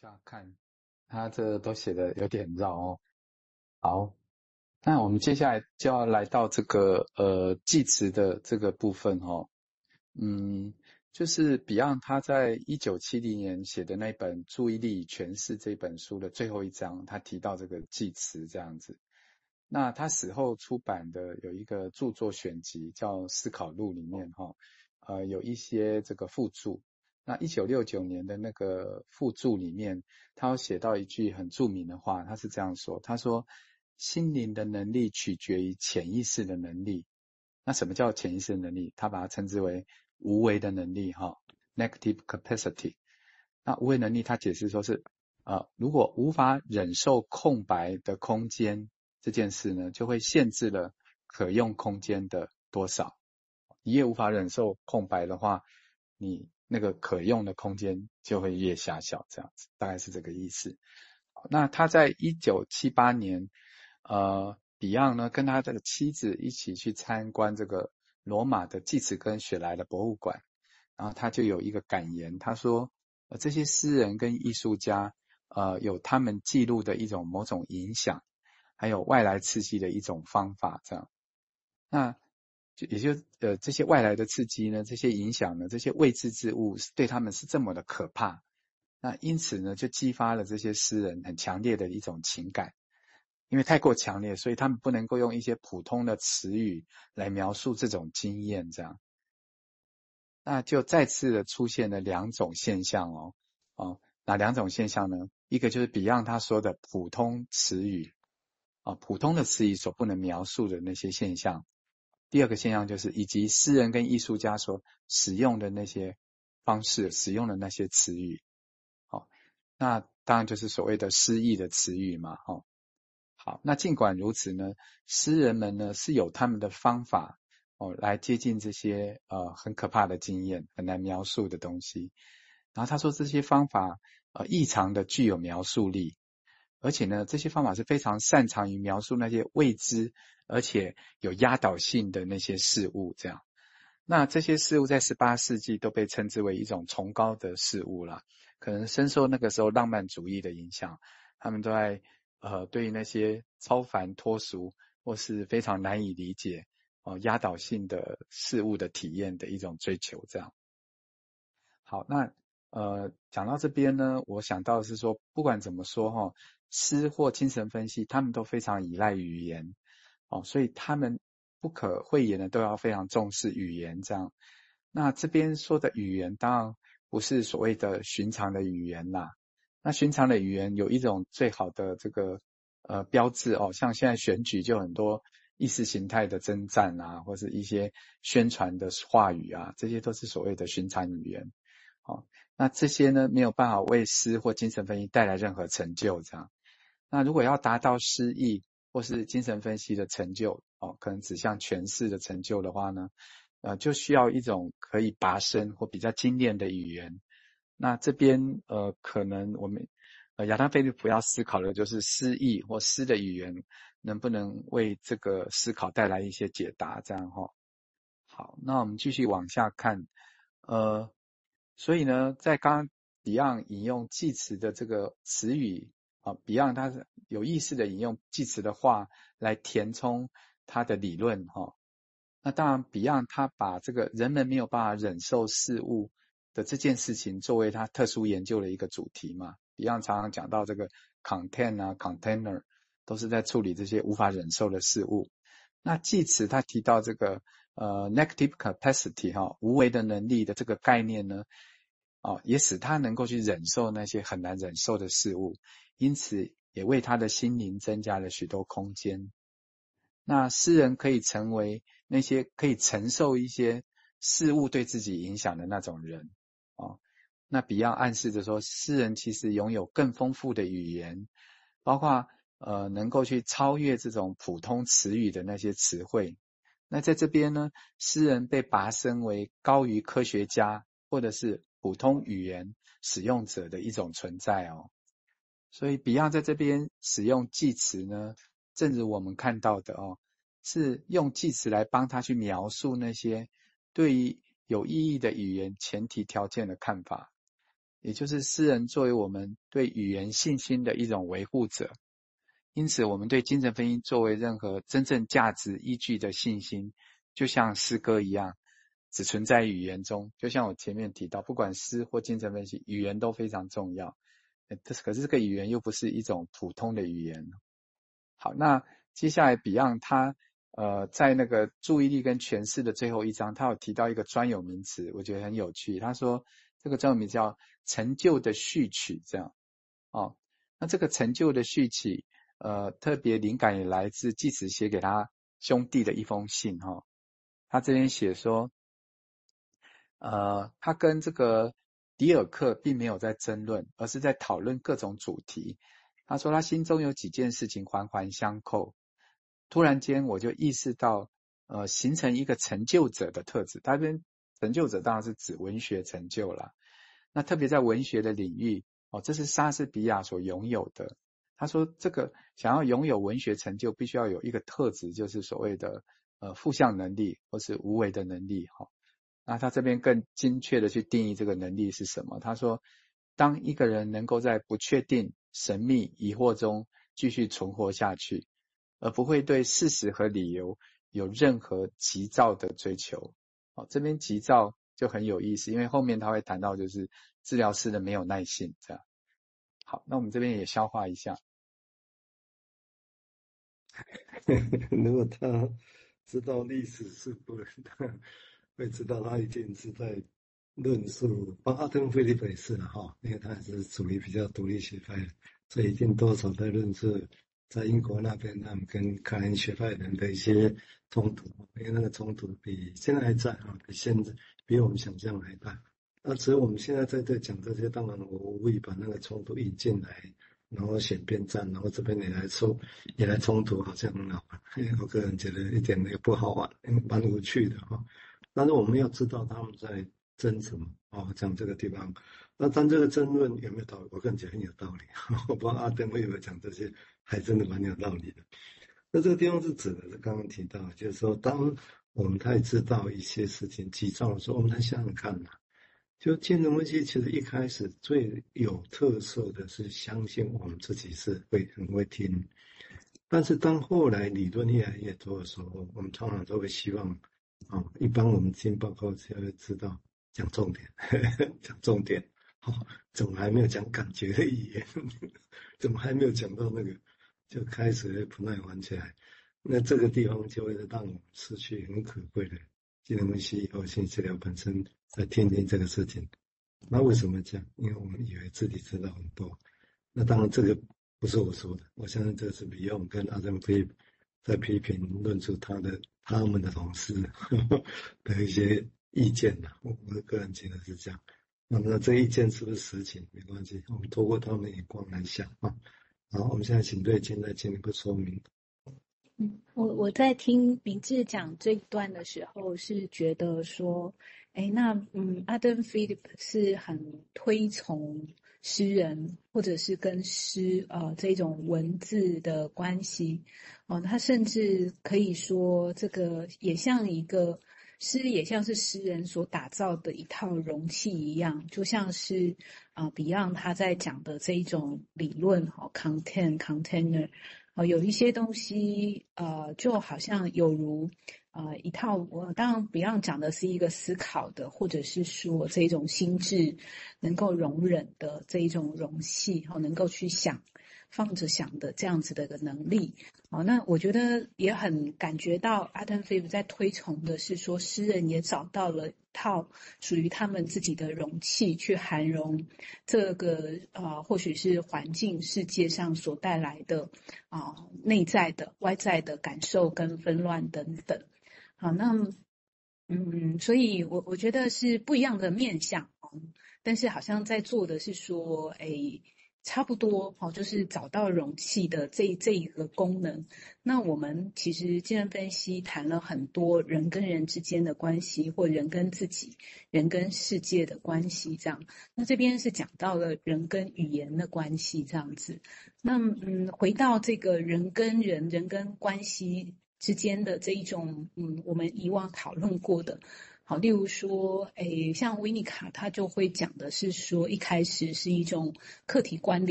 下看，他这都写的有点绕哦。好，那我们接下来就要来到这个呃济词的这个部分哦。嗯，就是 Beyond 他在一九七零年写的那本《注意力诠释》这本书的最后一章，他提到这个济词这样子。那他死后出版的有一个著作选集叫《思考录》里面哈，呃有一些这个附注。那一九六九年的那个附注里面，他有写到一句很著名的话，他是这样说：“他说，心灵的能力取决于潜意识的能力。那什么叫潜意识的能力？他把它称之为无为的能力，哈，negative capacity。那无为能力，他解释说是，呃，如果无法忍受空白的空间这件事呢，就会限制了可用空间的多少。你也无法忍受空白的话，你。”那个可用的空间就会越狭小，这样子大概是这个意思。那他在一九七八年，呃，Beyond 呢跟他这个妻子一起去参观这个罗马的济慈跟雪莱的博物馆，然后他就有一个感言，他说：呃，这些诗人跟艺术家，呃，有他们记录的一种某种影响，还有外来刺激的一种方法，这样。那。也就呃这些外来的刺激呢，这些影响呢，这些未知之物是对他们是这么的可怕，那因此呢，就激发了这些诗人很强烈的一种情感，因为太过强烈，所以他们不能够用一些普通的词语来描述这种经验，这样，那就再次的出现了两种现象哦，哦，哪两种现象呢？一个就是 Beyond 他说的普通词语，啊，普通的词语所不能描述的那些现象。第二个现象就是，以及诗人跟艺术家所使用的那些方式，使用的那些词语，好，那当然就是所谓的诗意的词语嘛，哈，好，那尽管如此呢，诗人们呢是有他们的方法哦，来接近这些呃很可怕的经验，很难描述的东西。然后他说这些方法呃异常的具有描述力。而且呢，这些方法是非常擅长于描述那些未知而且有压倒性的那些事物。这样，那这些事物在十八世纪都被称之为一种崇高的事物了，可能深受那个时候浪漫主义的影响。他们都在呃，对于那些超凡脱俗或是非常难以理解哦、呃、压倒性的事物的体验的一种追求。这样，好，那呃，讲到这边呢，我想到是说，不管怎么说哈。诗或精神分析，他们都非常依赖语言，哦，所以他们不可讳言的都要非常重视语言。这样，那这边说的语言当然不是所谓的寻常的语言啦。那寻常的语言有一种最好的这个呃标志哦，像现在选举就很多意识形态的征战啊，或是一些宣传的话语啊，这些都是所谓的寻常语言。哦，那这些呢没有办法为诗或精神分析带来任何成就，这样。那如果要达到诗意或是精神分析的成就，哦，可能指向诠释的成就的话呢，呃，就需要一种可以拔升或比较精炼的语言。那这边呃，可能我们呃亚当·菲利普要思考的就是诗意或诗的语言能不能为这个思考带来一些解答，这样哈、好，那我们继续往下看，呃，所以呢，在刚刚 Beyond 引用济慈的这个词语。啊，Beyond 他是有意识的引用济慈的话来填充他的理论哈。那当然，Beyond 他把这个人们没有办法忍受事物的这件事情作为他特殊研究的一个主题嘛。Beyond 常常讲到这个 content 啊，container 都是在处理这些无法忍受的事物。那济慈他提到这个呃 negative capacity 哈，无为的能力的这个概念呢，哦，也使他能够去忍受那些很难忍受的事物。因此，也为他的心灵增加了许多空间。那诗人可以成为那些可以承受一些事物对自己影响的那种人。哦，那 Beyond 暗示着说，诗人其实拥有更丰富的语言，包括呃能够去超越这种普通词语的那些词汇。那在这边呢，诗人被拔升为高于科学家或者是普通语言使用者的一种存在哦。所以，Beyond 在这边使用记词呢，正如我们看到的哦，是用记词来帮他去描述那些对于有意义的语言前提条件的看法。也就是诗人作为我们对语言信心的一种维护者。因此，我们对精神分析作为任何真正价值依据的信心，就像诗歌一样，只存在语言中。就像我前面提到，不管诗或精神分析，语言都非常重要。可是，可是这个语言又不是一种普通的语言。好，那接下来 Beyond 他呃在那个注意力跟诠释的最后一章，他有提到一个专有名词，我觉得很有趣。他说这个专有名叫成就的序曲，这样哦。那这个成就的序曲。呃，特别灵感也来自济慈写给他兄弟的一封信哈、哦。他这边写说，呃，他跟这个迪尔克并没有在争论，而是在讨论各种主题。他说他心中有几件事情环环相扣。突然间，我就意识到，呃，形成一个成就者的特质。他这边成就者当然是指文学成就了。那特别在文学的领域，哦，这是莎士比亚所拥有的。他说：“这个想要拥有文学成就，必须要有一个特质，就是所谓的呃负向能力或是无为的能力。哈，那他这边更精确的去定义这个能力是什么？他说，当一个人能够在不确定、神秘、疑惑中继续存活下去，而不会对事实和理由有任何急躁的追求。好，这边急躁就很有意思，因为后面他会谈到就是治疗师的没有耐性这样。好，那我们这边也消化一下。”如果他知道历史是不能，他会知道他已经是在论述。包括阿登·菲利普也是了哈，因为他还是属于比较独立学派的，所以一定多少在论述在英国那边他们跟凯恩学派人的一些冲突，因为那个冲突比现在还在啊，比现在比我们想象还大。那只有我们现在在这讲这些，当然我无意把那个冲突引进来。然后选边站，然后这边也来说，也来冲突，好像很好玩。我个人觉得一点也不好玩，蛮无趣的哈。但是我们要知道他们在争什么啊？讲这个地方，那但这个争论有没有道理？我个人觉得很有道理。我不知道阿登会不会讲这些，还真的蛮有道理的。那这个地方是指的是刚刚提到，就是说，当我们太知道一些事情急躁的时候，我们来想想看呐。就精神分析，其实一开始最有特色的是相信我们自己是会很会听，但是当后来理论越来越多的时候，我们通常都会希望啊，一般我们听报告就会知道讲重点，呵 呵讲重点，好，怎么还没有讲感觉的语言？怎么还没有讲到那个？就开始不耐烦起来，那这个地方就会让我们失去很可贵的精神分析和心理治疗本身。在听听这个事情，那为什么讲？因为我们以为自己知道很多。那当然，这个不是我说的，我相信这是 Beyond 跟 Adam Philip 在批评论述他的他们的同事呵 呵的一些意见呐。我我个人觉得是这样。那么这意见是不是实情？没关系，我们透过他们的眼光来想啊。好，我们现在请瑞金来进一步说明。嗯，我我在听明志讲这一段的时候，是觉得说。哎，那嗯，阿登·菲利普是很推崇诗人，或者是跟诗呃这种文字的关系哦。他甚至可以说，这个也像一个诗，也像是诗人所打造的一套容器一样，就像是啊、Beyond 他在讲的这一种理论哈、content container 哦，有一些东西呃，就好像有如。呃，一套我当然 Beyond 讲的是一个思考的，或者是说这一种心智能够容忍的这一种容器，好，能够去想，放着想的这样子的一个能力。好，那我觉得也很感觉到 Adam Phillips 在推崇的是说，诗人也找到了一套属于他们自己的容器，去涵容这个呃，或许是环境世界上所带来的啊、呃、内在的、外在的感受跟纷乱等等。好，那嗯，所以我我觉得是不一样的面向，但是好像在做的是说，哎，差不多，哦，就是找到容器的这这一个功能。那我们其实精神分析谈了很多人跟人之间的关系，或人跟自己、人跟世界的关系这样。那这边是讲到了人跟语言的关系这样子。那嗯，回到这个人跟人、人跟关系。之间的这一种，嗯，我们以往讨论过的，好，例如说，诶，像维尼卡他就会讲的是说，一开始是一种客体关联。